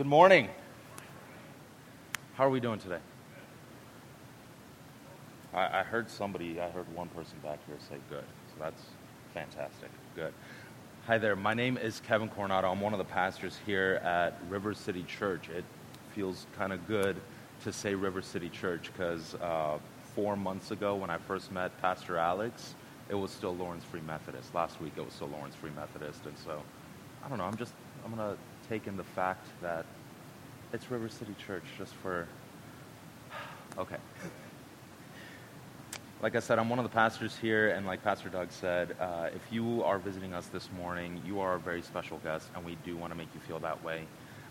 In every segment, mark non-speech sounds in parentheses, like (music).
Good morning. How are we doing today? I, I heard somebody, I heard one person back here say good. So that's fantastic. Good. Hi there. My name is Kevin Coronado. I'm one of the pastors here at River City Church. It feels kind of good to say River City Church because uh, four months ago when I first met Pastor Alex, it was still Lawrence Free Methodist. Last week it was still Lawrence Free Methodist. And so, I don't know, I'm just, I'm going to take in the fact that it's River City Church just for, okay. Like I said, I'm one of the pastors here, and like Pastor Doug said, uh, if you are visiting us this morning, you are a very special guest, and we do want to make you feel that way.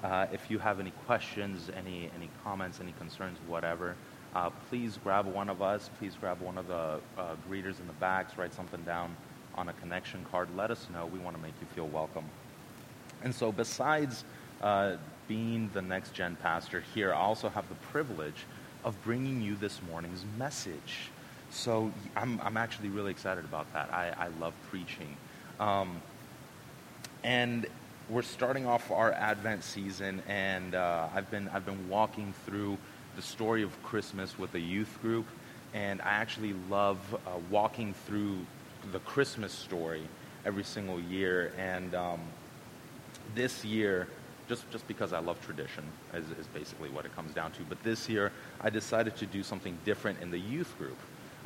Uh, if you have any questions, any, any comments, any concerns, whatever, uh, please grab one of us. Please grab one of the uh, greeters in the backs, write something down on a connection card. Let us know. We want to make you feel welcome. And so, besides uh, being the next gen pastor here, I also have the privilege of bringing you this morning's message. So I'm, I'm actually really excited about that. I, I love preaching. Um, and we're starting off our Advent season, and uh, I've, been, I've been walking through the story of Christmas with a youth group, and I actually love uh, walking through the Christmas story every single year. And um, this year, just, just because I love tradition, is, is basically what it comes down to. But this year, I decided to do something different in the youth group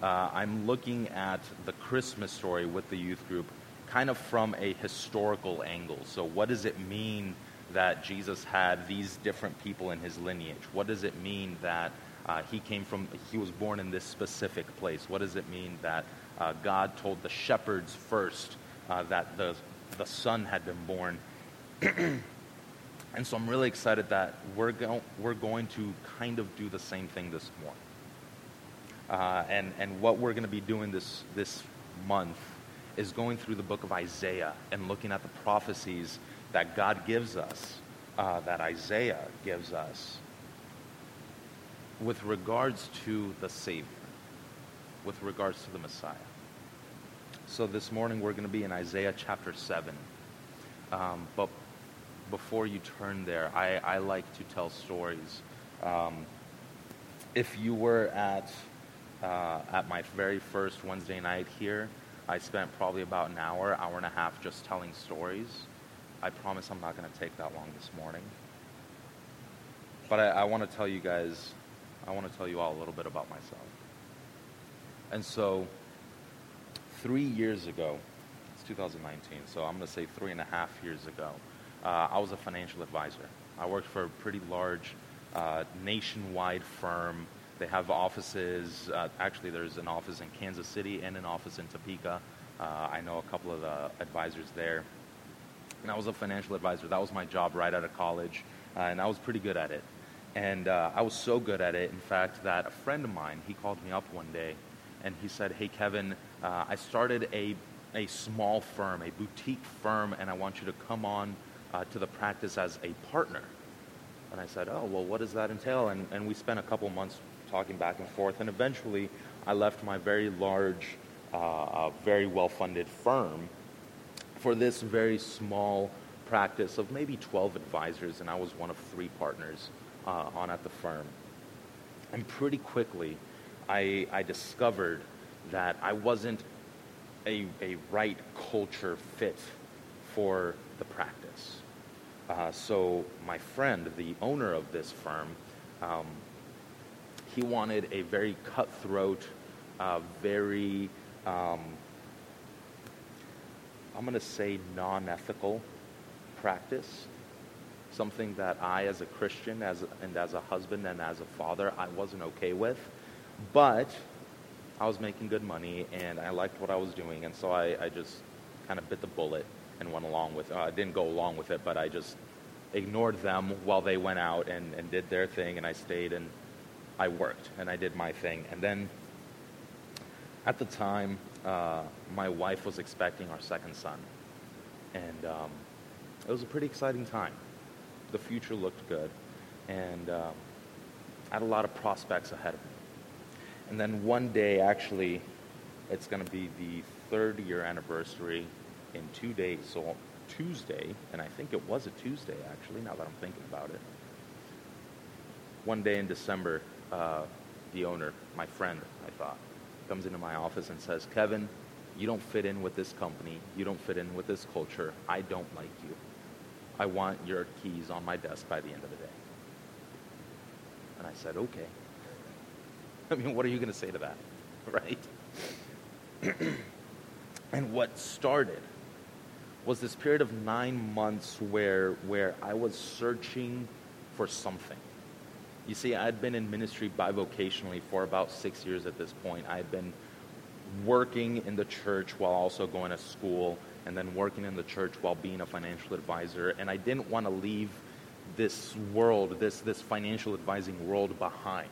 uh, I'm looking at the Christmas story with the youth group kind of from a historical angle. So, what does it mean that Jesus had these different people in his lineage? What does it mean that uh, he came from, he was born in this specific place? What does it mean that uh, God told the shepherds first uh, that the, the son had been born? (clears throat) and so I'm really excited that we're, go- we're going to kind of do the same thing this morning. Uh, and, and what we're going to be doing this, this month is going through the book of Isaiah and looking at the prophecies that God gives us, uh, that Isaiah gives us, with regards to the Savior, with regards to the Messiah. So this morning we're going to be in Isaiah chapter 7. Um, but before you turn there, I, I like to tell stories. Um, if you were at uh, at my very first Wednesday night here, I spent probably about an hour, hour and a half just telling stories. I promise I'm not going to take that long this morning. But I, I want to tell you guys, I want to tell you all a little bit about myself. And so, three years ago, it's 2019, so I'm going to say three and a half years ago, uh, I was a financial advisor. I worked for a pretty large uh, nationwide firm they have offices. Uh, actually, there's an office in Kansas City and an office in Topeka. Uh, I know a couple of the advisors there. And I was a financial advisor. That was my job right out of college, uh, and I was pretty good at it. And uh, I was so good at it, in fact, that a friend of mine he called me up one day, and he said, "Hey, Kevin, I started a a small firm, a boutique firm, and I want you to come on uh, to the practice as a partner." And I said, "Oh, well, what does that entail?" And, and we spent a couple months talking back and forth. And eventually, I left my very large, uh, uh, very well funded firm for this very small practice of maybe 12 advisors, and I was one of three partners uh, on at the firm. And pretty quickly, I, I discovered that I wasn't a, a right culture fit for the practice. Uh, so my friend, the owner of this firm, um, he wanted a very cutthroat, uh, very, um, I'm going to say, non ethical practice. Something that I, as a Christian as, and as a husband and as a father, I wasn't okay with. But I was making good money and I liked what I was doing. And so I, I just kind of bit the bullet and went along with it. Uh, didn't go along with it, but I just ignored them while they went out and, and did their thing. And I stayed and I worked and I did my thing. And then at the time, uh, my wife was expecting our second son. And um, it was a pretty exciting time. The future looked good. And um, I had a lot of prospects ahead of me. And then one day, actually, it's going to be the third year anniversary in two days. So Tuesday, and I think it was a Tuesday actually, now that I'm thinking about it. One day in December, uh, the owner, my friend, I thought, comes into my office and says, Kevin, you don't fit in with this company. You don't fit in with this culture. I don't like you. I want your keys on my desk by the end of the day. And I said, okay. (laughs) I mean, what are you going to say to that? (laughs) Right? (clears throat) and what started was this period of nine months where, where I was searching for something. You see, I'd been in ministry bivocationally for about six years at this point. I had been working in the church while also going to school, and then working in the church while being a financial advisor. And I didn't want to leave this world, this, this financial advising world behind.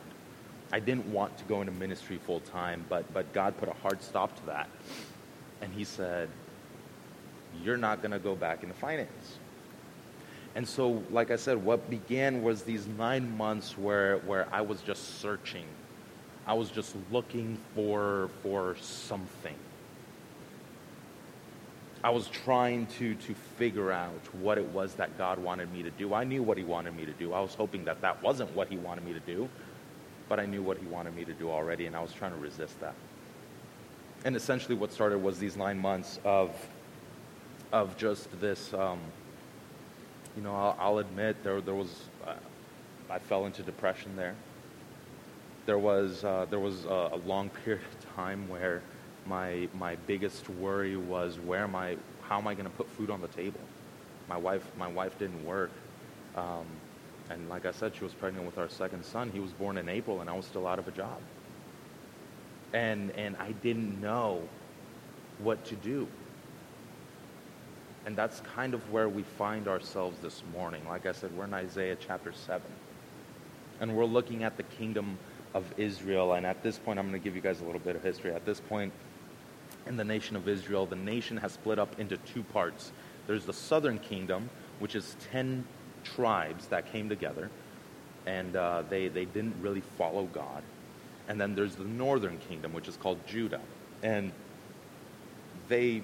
I didn't want to go into ministry full time, but, but God put a hard stop to that. And He said, You're not going to go back into finance. And so, like I said, what began was these nine months where, where I was just searching. I was just looking for, for something. I was trying to, to figure out what it was that God wanted me to do. I knew what He wanted me to do. I was hoping that that wasn't what He wanted me to do, but I knew what He wanted me to do already, and I was trying to resist that. And essentially, what started was these nine months of, of just this. Um, you know, I'll, I'll admit there, there was, uh, I fell into depression there. There was, uh, there was a, a, long (laughs) period of time where my, my biggest worry was where am I, how am I going to put food on the table? My wife, my wife didn't work. Um, and like I said, she was pregnant with our second son. He was born in April, and I was still out of a job. And, and I didn't know what to do. And that's kind of where we find ourselves this morning. Like I said, we're in Isaiah chapter 7. And we're looking at the kingdom of Israel. And at this point, I'm going to give you guys a little bit of history. At this point, in the nation of Israel, the nation has split up into two parts. There's the southern kingdom, which is 10 tribes that came together, and uh, they, they didn't really follow God. And then there's the northern kingdom, which is called Judah. And they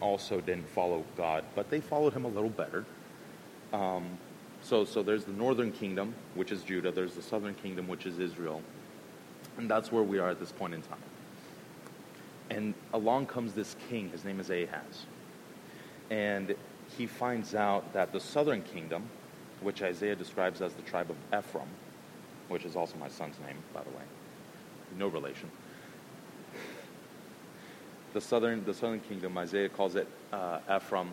also didn't follow God, but they followed him a little better. Um, so, so there's the northern kingdom, which is Judah. There's the southern kingdom, which is Israel. And that's where we are at this point in time. And along comes this king. His name is Ahaz. And he finds out that the southern kingdom, which Isaiah describes as the tribe of Ephraim, which is also my son's name, by the way, no relation the southern, the southern kingdom, Isaiah calls it uh, Ephraim,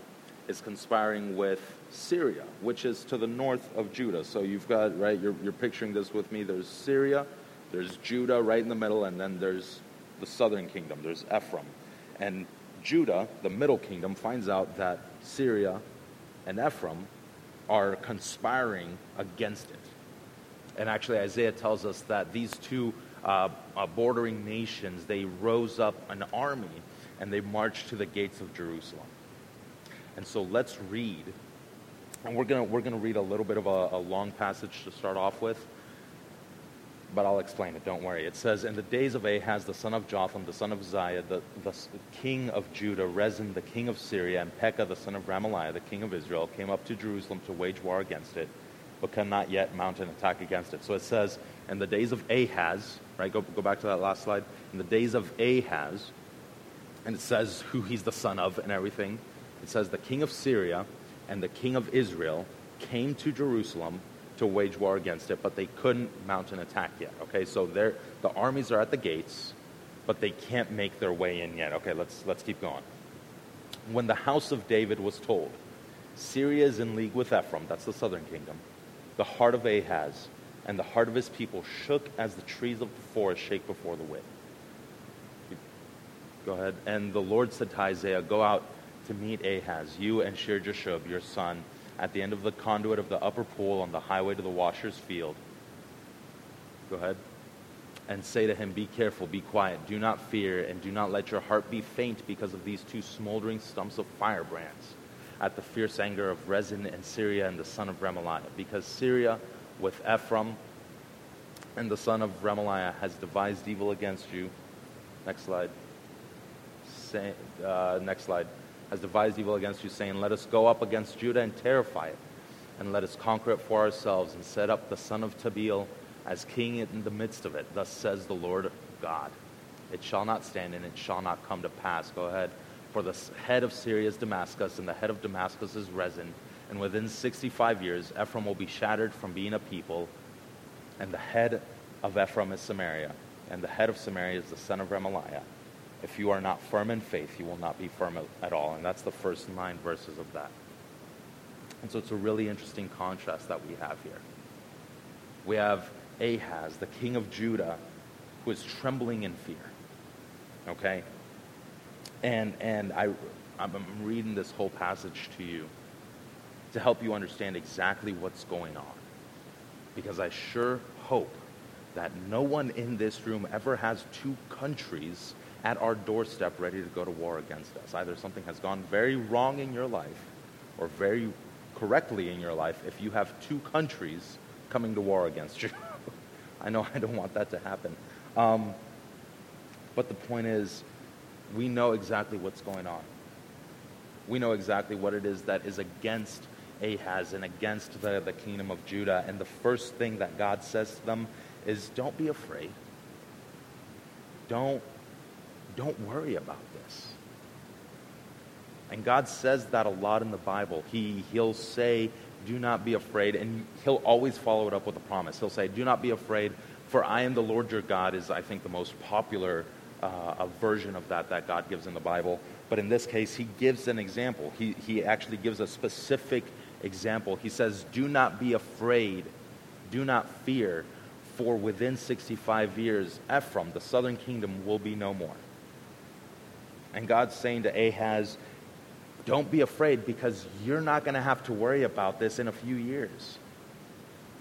is conspiring with Syria, which is to the north of Judah. So you've got, right, you're, you're picturing this with me. There's Syria, there's Judah right in the middle, and then there's the southern kingdom, there's Ephraim. And Judah, the middle kingdom, finds out that Syria and Ephraim are conspiring against it. And actually, Isaiah tells us that these two uh, uh, bordering nations, they rose up an army and they marched to the gates of Jerusalem. And so let's read. And we're going we're gonna read a little bit of a, a long passage to start off with, but I'll explain it, don't worry. It says, In the days of Ahaz, the son of Jotham, the son of Uzziah, the, the king of Judah, Rezin, the king of Syria, and Pekah, the son of Remaliah, the king of Israel, came up to Jerusalem to wage war against it, but cannot yet mount an attack against it. So it says, In the days of Ahaz, right? Go, go back to that last slide. In the days of Ahaz, and it says who he's the son of and everything. It says the king of Syria and the king of Israel came to Jerusalem to wage war against it, but they couldn't mount an attack yet. Okay, so the armies are at the gates, but they can't make their way in yet. Okay, let's, let's keep going. When the house of David was told, Syria is in league with Ephraim, that's the southern kingdom, the heart of Ahaz and the heart of his people shook as the trees of the forest shake before the wind. Go ahead. And the Lord said to Isaiah, Go out to meet Ahaz, you and Shear Jashub, your son, at the end of the conduit of the upper pool on the highway to the washer's field. Go ahead. And say to him, Be careful, be quiet, do not fear, and do not let your heart be faint because of these two smoldering stumps of firebrands at the fierce anger of Rezin and Syria and the son of Remaliah. Because Syria with Ephraim and the son of Remaliah has devised evil against you. Next slide. Say, uh, next slide. has devised evil against you, saying, Let us go up against Judah and terrify it, and let us conquer it for ourselves, and set up the son of Tabeel as king in the midst of it. Thus says the Lord God. It shall not stand, and it shall not come to pass. Go ahead. For the head of Syria is Damascus, and the head of Damascus is. And within 65 years, Ephraim will be shattered from being a people, and the head of Ephraim is Samaria, and the head of Samaria is the son of Remaliah. If you are not firm in faith, you will not be firm at all. And that's the first nine verses of that. And so it's a really interesting contrast that we have here. We have Ahaz, the king of Judah, who is trembling in fear. Okay? And, and I, I'm reading this whole passage to you to help you understand exactly what's going on. Because I sure hope that no one in this room ever has two countries at our doorstep ready to go to war against us. Either something has gone very wrong in your life or very correctly in your life if you have two countries coming to war against you. (laughs) I know I don't want that to happen. Um, but the point is, we know exactly what's going on. We know exactly what it is that is against Ahaz and against the, the kingdom of Judah. And the first thing that God says to them is don't be afraid. Don't, don't worry about this. And God says that a lot in the Bible. He, he'll say, do not be afraid. And he'll always follow it up with a promise. He'll say, do not be afraid, for I am the Lord your God, is, I think, the most popular uh, version of that that God gives in the Bible. But in this case, he gives an example. He, he actually gives a specific example. He says, Do not be afraid, do not fear, for within 65 years, Ephraim, the southern kingdom, will be no more. And God's saying to Ahaz, Don't be afraid because you're not going to have to worry about this in a few years.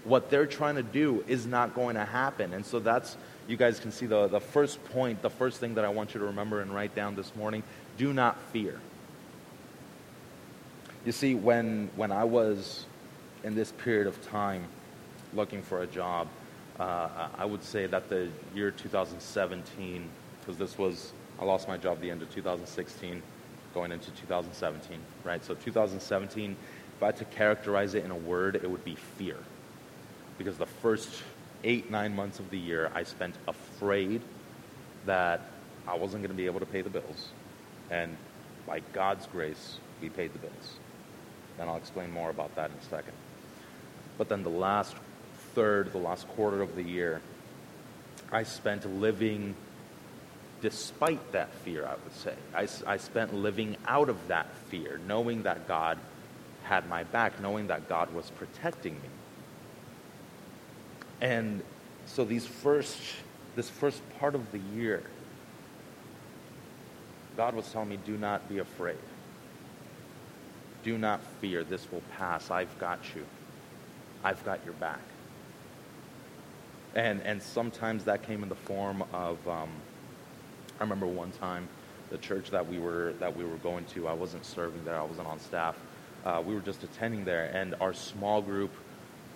What they're trying to do is not going to happen. And so that's, you guys can see the, the first point, the first thing that I want you to remember and write down this morning do not fear. You see, when, when I was in this period of time looking for a job, uh, I would say that the year 2017, because this was, I lost my job the end of 2016, going into 2017, right? So 2017, if I had to characterize it in a word, it would be fear. Because the first eight, nine months of the year, I spent afraid that I wasn't going to be able to pay the bills. And by God's grace, we paid the bills. And I'll explain more about that in a second. But then the last third, the last quarter of the year, I spent living despite that fear, I would say. I, I spent living out of that fear, knowing that God had my back, knowing that God was protecting me. And so these first, this first part of the year, God was telling me, do not be afraid. Do not fear. This will pass. I've got you. I've got your back. And, and sometimes that came in the form of, um, I remember one time the church that we were, that we were going to, I wasn't serving there, I wasn't on staff. Uh, we were just attending there, and our small group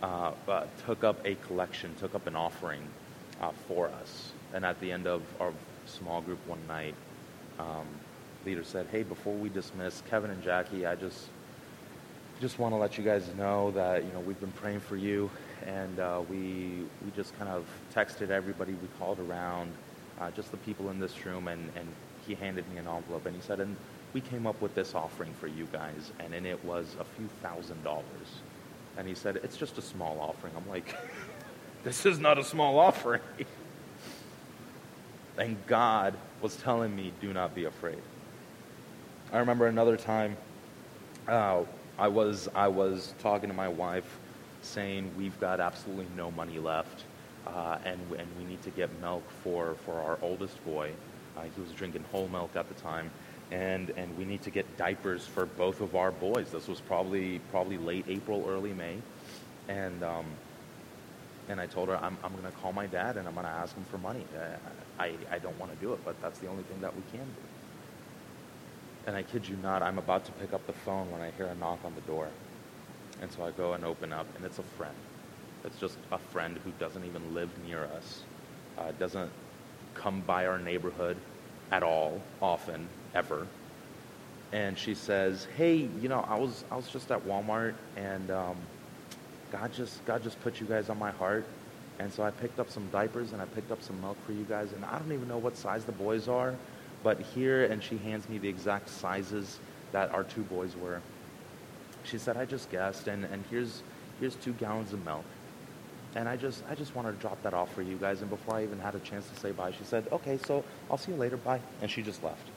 uh, uh, took up a collection, took up an offering uh, for us. And at the end of our small group one night, um, leader said, "Hey, before we dismiss Kevin and Jackie, I just just want to let you guys know that you know we've been praying for you, and uh, we we just kind of texted everybody we called around, uh, just the people in this room, and and he handed me an envelope and he said, and we came up with this offering for you guys, and in it was a few thousand dollars, and he said it's just a small offering. I'm like, (laughs) this is not a small offering. (laughs) and God was telling me, do not be afraid. I remember another time. Uh, I was I was talking to my wife, saying we've got absolutely no money left, uh, and and we need to get milk for for our oldest boy. Uh, he was drinking whole milk at the time, and and we need to get diapers for both of our boys. This was probably probably late April, early May, and. Um, and I told her, I'm, I'm going to call my dad and I'm going to ask him for money. Uh, I, I don't want to do it, but that's the only thing that we can do. And I kid you not, I'm about to pick up the phone when I hear a knock on the door. And so I go and open up, and it's a friend. It's just a friend who doesn't even live near us, uh, doesn't come by our neighborhood at all, often, ever. and she says, "Hey, you know, I was I was just at Walmart, and um, God just God just put you guys on my heart, and so I picked up some diapers and I picked up some milk for you guys, and I don't even know what size the boys are, but here." And she hands me the exact sizes that our two boys were. She said, "I just guessed, and and here's here's two gallons of milk." And I just, I just wanted to drop that off for you guys. And before I even had a chance to say bye, she said, okay, so I'll see you later. Bye. And she just left.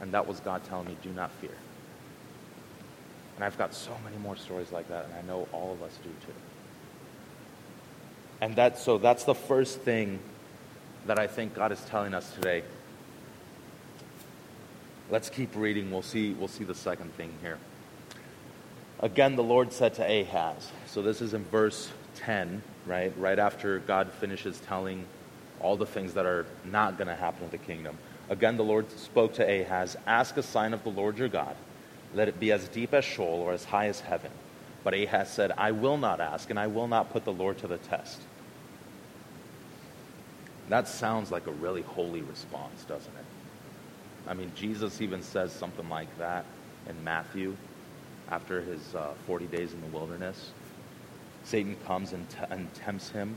And that was God telling me, do not fear. And I've got so many more stories like that, and I know all of us do too. And that, so that's the first thing that I think God is telling us today. Let's keep reading. We'll see, we'll see the second thing here. Again, the Lord said to Ahaz. So this is in verse 10, right? Right after God finishes telling all the things that are not going to happen with the kingdom. Again, the Lord spoke to Ahaz Ask a sign of the Lord your God. Let it be as deep as Sheol or as high as heaven. But Ahaz said, I will not ask, and I will not put the Lord to the test. That sounds like a really holy response, doesn't it? I mean, Jesus even says something like that in Matthew after his uh, 40 days in the wilderness. Satan comes and, t- and tempts him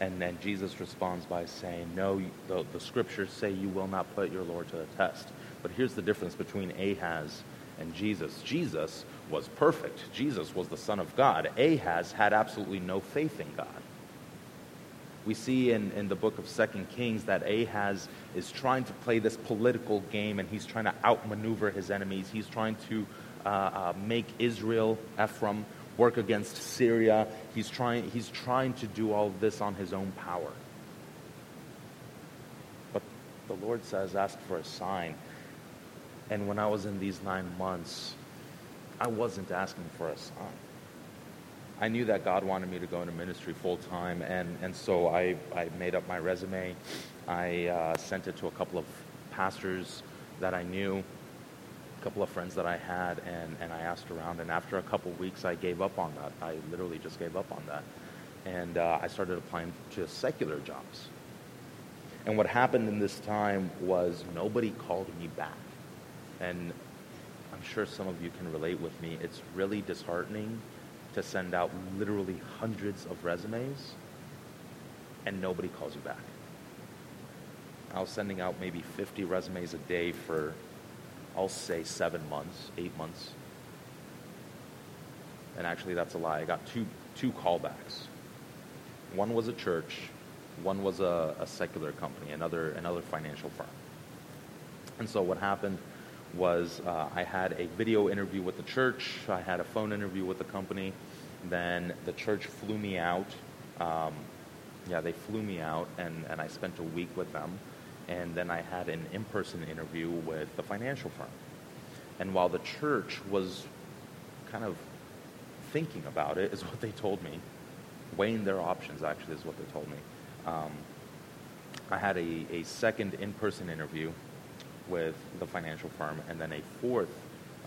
and then Jesus responds by saying, No, the, the scriptures say you will not put your Lord to the test. But here's the difference between Ahaz and Jesus. Jesus was perfect, Jesus was the Son of God. Ahaz had absolutely no faith in God. We see in, in the book of Second Kings that Ahaz is trying to play this political game and he's trying to outmaneuver his enemies. He's trying to uh, uh, make Israel, Ephraim, work against Syria. He's trying, he's trying to do all this on his own power. But the Lord says, ask for a sign. And when I was in these nine months, I wasn't asking for a sign. I knew that God wanted me to go into ministry full time, and, and so I, I made up my resume. I uh, sent it to a couple of pastors that I knew couple of friends that I had, and, and I asked around. And after a couple of weeks, I gave up on that. I literally just gave up on that. And uh, I started applying to secular jobs. And what happened in this time was nobody called me back. And I'm sure some of you can relate with me. It's really disheartening to send out literally hundreds of resumes and nobody calls you back. I was sending out maybe 50 resumes a day for I'll say seven months, eight months. And actually, that's a lie. I got two, two callbacks. One was a church, one was a, a secular company, another, another financial firm. And so what happened was uh, I had a video interview with the church, I had a phone interview with the company, then the church flew me out. Um, yeah, they flew me out, and, and I spent a week with them and then I had an in person interview with the financial firm. And while the church was kind of thinking about it, is (laughs) what they told me, weighing their options actually is what they told me. Um, I had a, a second in person interview with the financial firm, and then a fourth,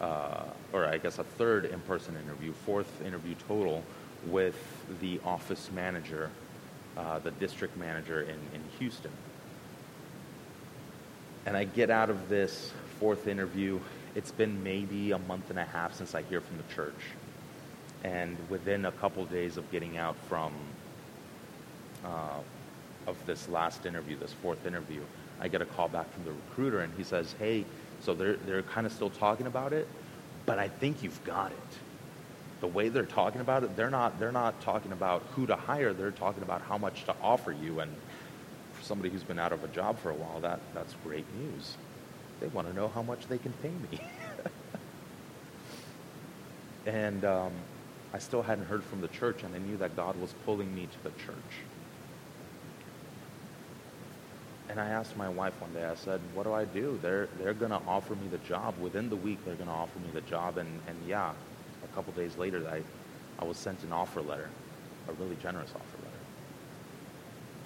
uh, or I guess a third in person interview, fourth interview total with the office manager, uh, the district manager in, in Houston. And I get out of this fourth interview. It's been maybe a month and a half since I hear from the church. And within a couple days of getting out from uh, of this last interview, this fourth interview, I get a call back from the recruiter, and he says, "Hey, so they're they're kind of still talking about it, but I think you've got it." The way they're talking about it, they're not they're not talking about who to hire. They're talking about how much to offer you and somebody who's been out of a job for a while, that, that's great news. They want to know how much they can pay me. (laughs) and um, I still hadn't heard from the church, and I knew that God was pulling me to the church. And I asked my wife one day, I said, what do I do? They're, they're going to offer me the job. Within the week, they're going to offer me the job. And, and yeah, a couple days later, I, I was sent an offer letter, a really generous offer letter.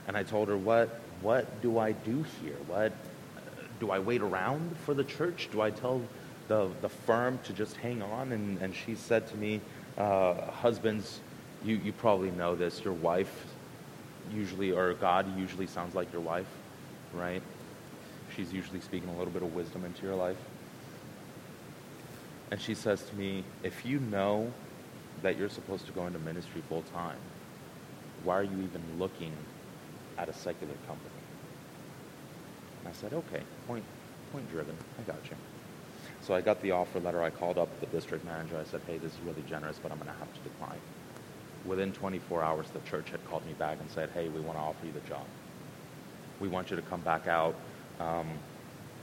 And I told her, what, what do I do here? What do I wait around for the church? Do I tell the, the firm to just hang on? And, and she said to me, uh, husbands, you, you probably know this. Your wife usually, or God usually sounds like your wife, right? She's usually speaking a little bit of wisdom into your life. And she says to me, If you know that you're supposed to go into ministry full time, why are you even looking at a secular company? And I said, Okay, point, point driven. I got you. So I got the offer letter. I called up the district manager. I said, Hey, this is really generous, but I'm going to have to decline. Within 24 hours, the church had called me back and said, Hey, we want to offer you the job. We want you to come back out, um,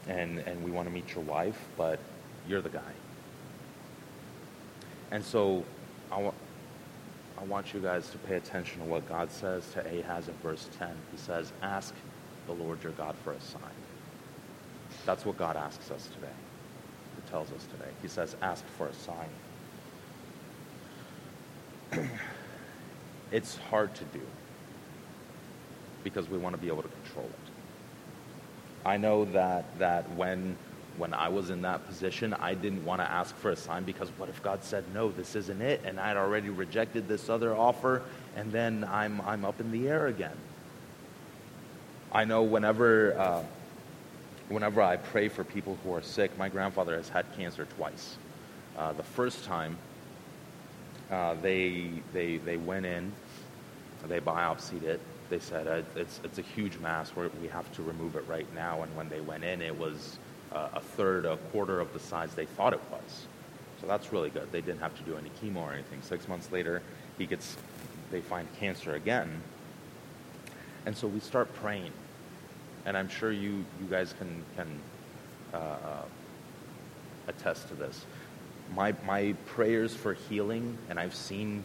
and, and we want to meet your wife, but you're the guy. And so I, I want you guys to pay attention to what God says to Ahaz in verse 10. He says, Ask the Lord your God for a sign. That's what God asks us today. He tells us today. He says, Ask for a sign. (clears throat) it's hard to do because we want to be able to control it. I know that, that when, when I was in that position, I didn't want to ask for a sign because what if God said, no, this isn't it, and I'd already rejected this other offer, and then I'm, I'm up in the air again. I know whenever, uh, whenever I pray for people who are sick, my grandfather has had cancer twice. Uh, the first time, uh, they, they, they went in, they biopsied it, they said uh, it's, it's a huge mass we have to remove it right now. And when they went in, it was a third, a quarter of the size they thought it was. So that's really good. They didn't have to do any chemo or anything. Six months later, he gets, they find cancer again. And so we start praying. And I'm sure you, you guys can, can uh, uh attest to this. My, my prayers for healing, and I've seen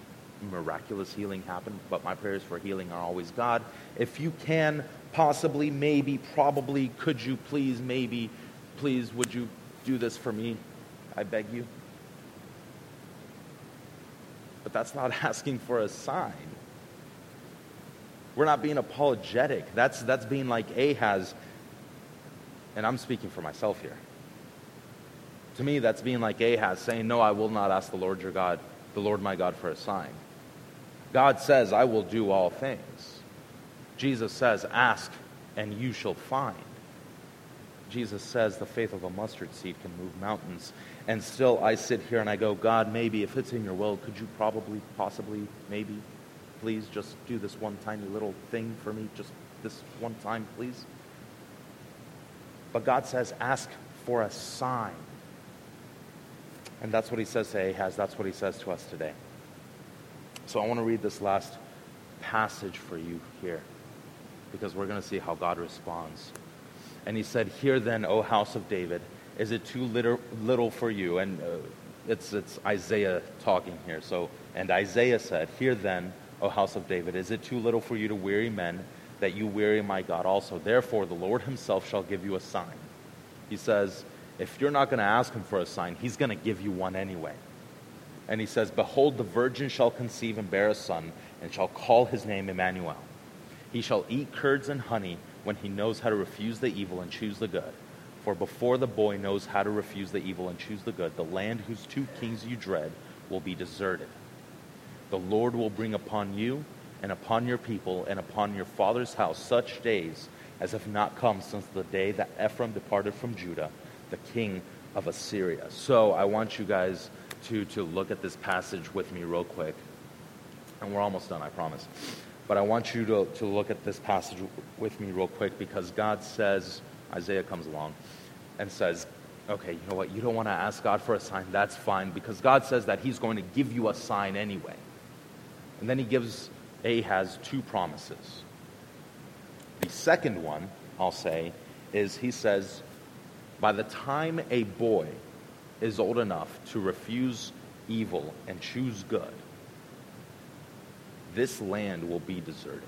miraculous healing happen, but my prayers for healing are always God, if you can, possibly, maybe, probably, could you please, maybe, please, would you do this for me? I beg you. But that's not (laughs) asking for a sign. We're not being apologetic. That's, that's being like Ahaz, and I'm speaking for myself here. To me, that's being like Ahaz, saying, No, I will not ask the Lord your God, the Lord my God, for a sign. God says, I will do all things. Jesus says, Ask and you shall find. Jesus says the faith of a mustard seed can move mountains. And still, I sit here and I go, God, maybe if it's in your will, could you probably, possibly, maybe, please just do this one tiny little thing for me, just this one time, please? But God says, ask for a sign. And that's what he says to Ahaz. That's what he says to us today. So I want to read this last passage for you here because we're going to see how God responds. And he said, Hear then, O house of David, is it too little, for you? And uh, it's, it's Isaiah talking here. So, and Isaiah said, Hear then, O house of David, is it too little for you to weary men that you weary my God also? Therefore, the Lord himself shall give you a sign. He says, If you're not going to ask him for a sign, he's going to give you one anyway. And he says, Behold, the virgin shall conceive and bear a son, and shall call his name Emmanuel. He shall eat curds and honey when he knows how to refuse the evil and choose the good. For before the boy knows how to refuse the evil and choose the good, the land whose two kings you dread will be deserted. The Lord will bring upon you and upon your people and upon your father's house such days as have not come since the day that Ephraim departed from Judah, the king of Assyria. So I want you guys to, to look at this passage with me real quick. And we're almost done, I promise. But I want you to, to look at this passage with me real quick because God says, Isaiah comes along and says, okay, you know what? You don't want to ask God for a sign. That's fine because God says that He's going to give you a sign anyway. And then He gives Ahaz two promises. The second one, I'll say, is He says, by the time a boy is old enough to refuse evil and choose good, this land will be deserted.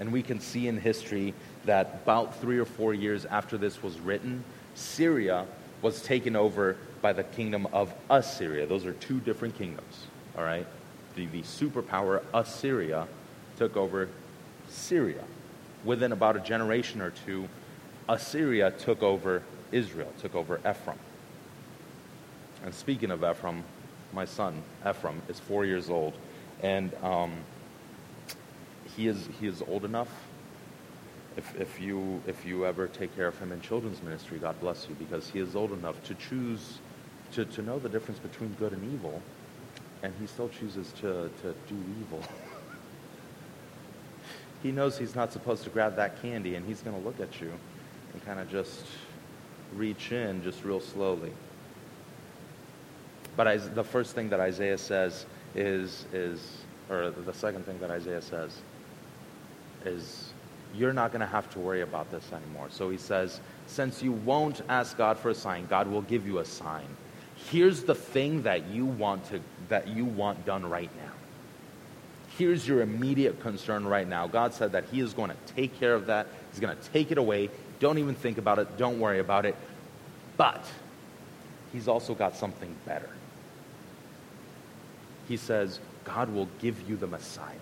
And we can see in history that about three or four years after this was written, Syria was taken over by the kingdom of Assyria. Those are two different kingdoms, all right? The, the superpower Assyria took over Syria. Within about a generation or two, Assyria took over Israel, took over Ephraim. And speaking of Ephraim, my son Ephraim is four years old, and um, he is he is old enough. If, if you if you ever take care of him in children's ministry, God bless you, because he is old enough to choose to, to know the difference between good and evil, and he still chooses to, to do evil. (laughs) he knows he's not supposed to grab that candy, and he's going to look at you and kind of just reach in just real slowly. But I, the first thing that Isaiah says is, is, or the second thing that Isaiah says is, you're not going to have to worry about this anymore. So he says, since you won't ask God for a sign, God will give you a sign. Here's the thing that you want to that you want done right now. Here's your immediate concern right now. God said that he is going to take care of that. He's going to take it away. Don't even think about it. Don't worry about it. But he's also got something better. He says, God will give you the Messiah.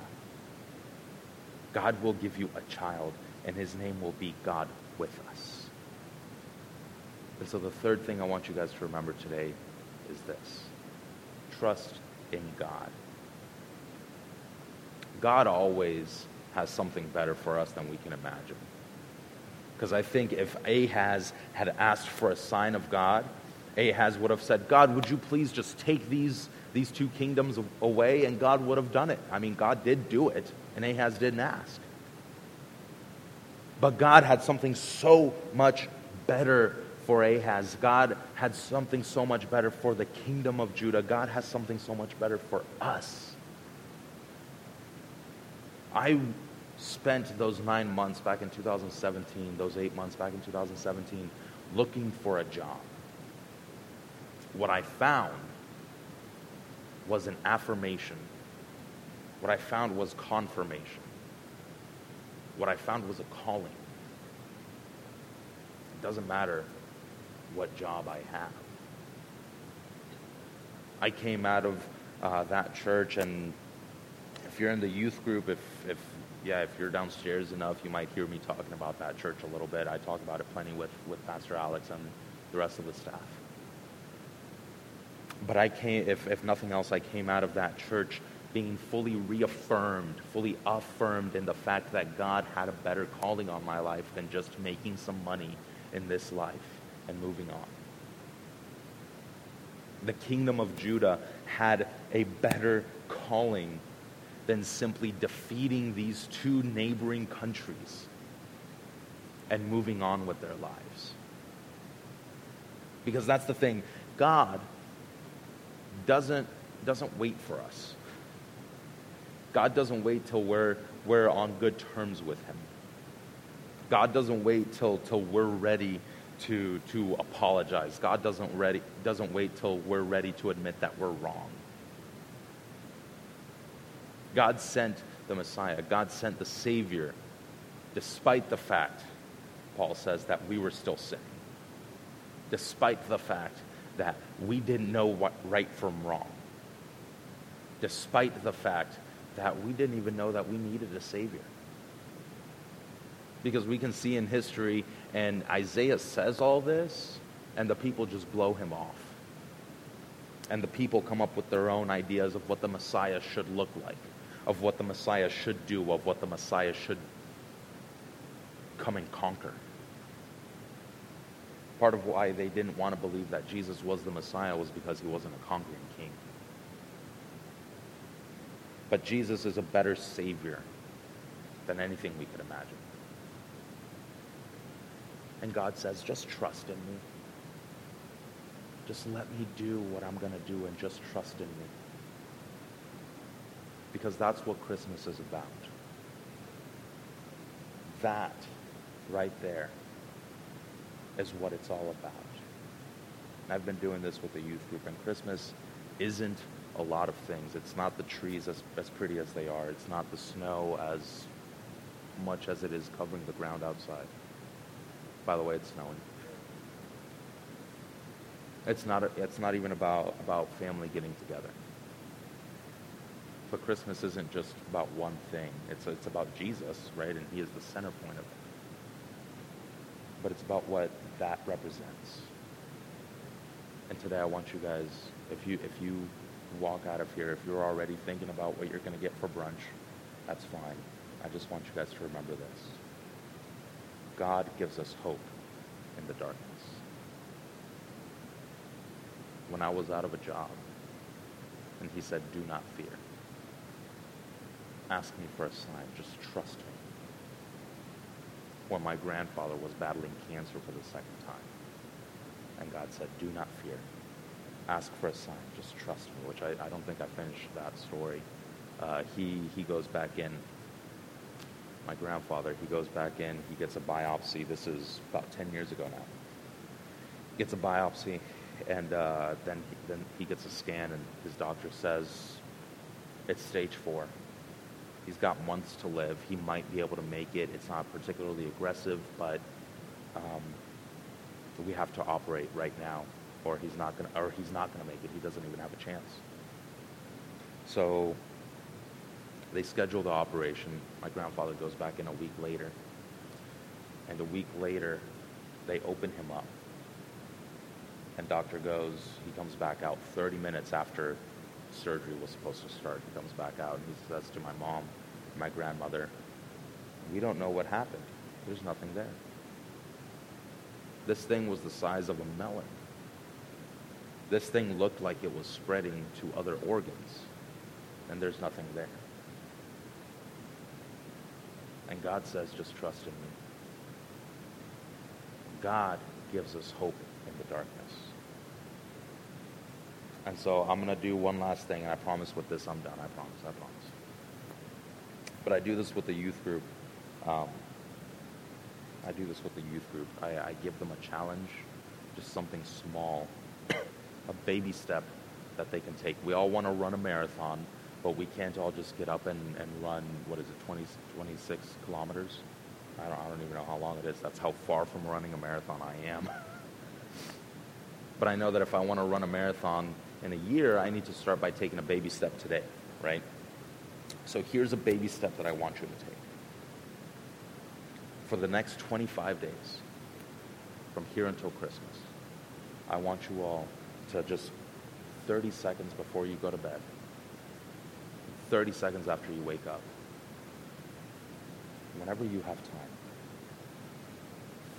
God will give you a child, and his name will be God with us. And so the third thing I want you guys to remember today is this trust in God. God always has something better for us than we can imagine. Because I think if Ahaz had asked for a sign of God, Ahaz would have said, God, would you please just take these, these two kingdoms away? And God would have done it. I mean, God did do it, and Ahaz didn't ask. But God had something so much better for Ahaz. God had something so much better for the kingdom of Judah. God has something so much better for us. I spent those nine months back in 2017, those eight months back in 2017, looking for a job. What I found was an affirmation. What I found was confirmation. What I found was a calling. It doesn't matter what job I have. I came out of uh, that church, and if you're in the youth group, if, if yeah, if you're downstairs enough, you might hear me talking about that church a little bit. I talk about it plenty with, with Pastor Alex and the rest of the staff. But I came, if, if nothing else, I came out of that church being fully reaffirmed, fully affirmed in the fact that God had a better calling on my life than just making some money in this life and moving on. The kingdom of Judah had a better calling than simply defeating these two neighboring countries and moving on with their lives. Because that's the thing. God doesn't, doesn't wait for us. God doesn't wait till we're, we're on good terms with Him. God doesn't wait till, till we're ready to, to apologize. God doesn't, ready, doesn't wait till we're ready to admit that we're wrong. God sent the Messiah, God sent the Savior, despite the fact, Paul says, that we were still sinning. Despite the fact that we didn't know what right from wrong. Despite the fact that we didn't even know that we needed a Savior. Because we can see in history, and Isaiah says all this, and the people just blow him off. And the people come up with their own ideas of what the Messiah should look like, of what the Messiah should do, of what the Messiah should come and conquer. Part of why they didn't want to believe that Jesus was the Messiah was because he wasn't a conquering king. But Jesus is a better Savior than anything we could imagine. And God says, just trust in me. Just let me do what I'm going to do and just trust in me. Because that's what Christmas is about. That right there is what it's all about. I've been doing this with the youth group, and Christmas isn't a lot of things. It's not the trees as, as pretty as they are. It's not the snow as much as it is covering the ground outside. By the way, it's snowing. It's not, a, it's not even about, about family getting together. But Christmas isn't just about one thing. It's, it's about Jesus, right? And he is the center point of it. But it's about what that represents. And today I want you guys, if you, if you walk out of here, if you're already thinking about what you're going to get for brunch, that's fine. I just want you guys to remember this. God gives us hope in the darkness. when I was out of a job. And he said, Do not fear. Ask me for a sign. Just trust me. When my grandfather was battling cancer for the second time. And God said, Do not fear. Ask for a sign. Just trust me, which I, I don't think I finished that story. Uh, he, he goes back in. My grandfather, he goes back in. He gets a biopsy. This is about 10 years ago now. He Gets a biopsy, and uh, then, he, then he gets a scan, and his doctor says it's stage four. He's got months to live. He might be able to make it. It's not particularly aggressive, but um, we have to operate right now, or he's not gonna, or he's not gonna make it. He doesn't even have a chance. So they schedule the operation. My grandfather goes back in a week later, and a week later, they open him up. And doctor goes, he comes back out 30 minutes after surgery was supposed to start. He comes back out and he says to my mom, my grandmother, we don't know what happened. There's nothing there. This thing was the size of a melon. This thing looked like it was spreading to other organs, and there's nothing there. And God says, just trust in me. God gives us hope in the darkness. And so I'm going to do one last thing, and I promise with this I'm done. I promise, I promise. But I do this with the youth group. Um, I do this with the youth group. I, I give them a challenge, just something small, a baby step that they can take. We all want to run a marathon, but we can't all just get up and, and run, what is it, 20, 26 kilometers? I don't, I don't even know how long it is. That's how far from running a marathon I am. (laughs) but I know that if I want to run a marathon in a year, I need to start by taking a baby step today, right? So here's a baby step that I want you to take. For the next 25 days, from here until Christmas, I want you all to just 30 seconds before you go to bed, 30 seconds after you wake up, whenever you have time,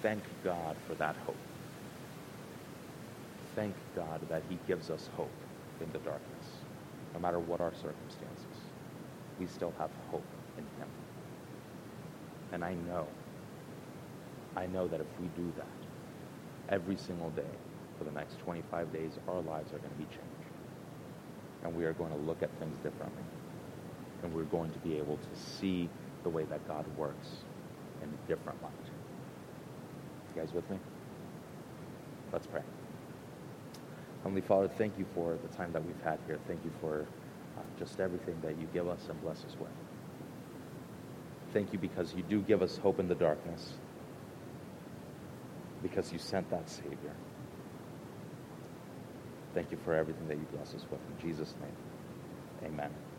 thank God for that hope. Thank God that He gives us hope in the darkness, no matter what our circumstances we still have hope in Him. And I know, I know that if we do that every single day for the next 25 days, our lives are going to be changed. And we are going to look at things differently. And we're going to be able to see the way that God works in a different light. You guys with me? Let's pray. Heavenly Father, thank you for the time that we've had here. Thank you for uh, just everything that you give us and bless us with. Thank you because you do give us hope in the darkness, because you sent that Savior. Thank you for everything that you bless us with. In Jesus' name, amen.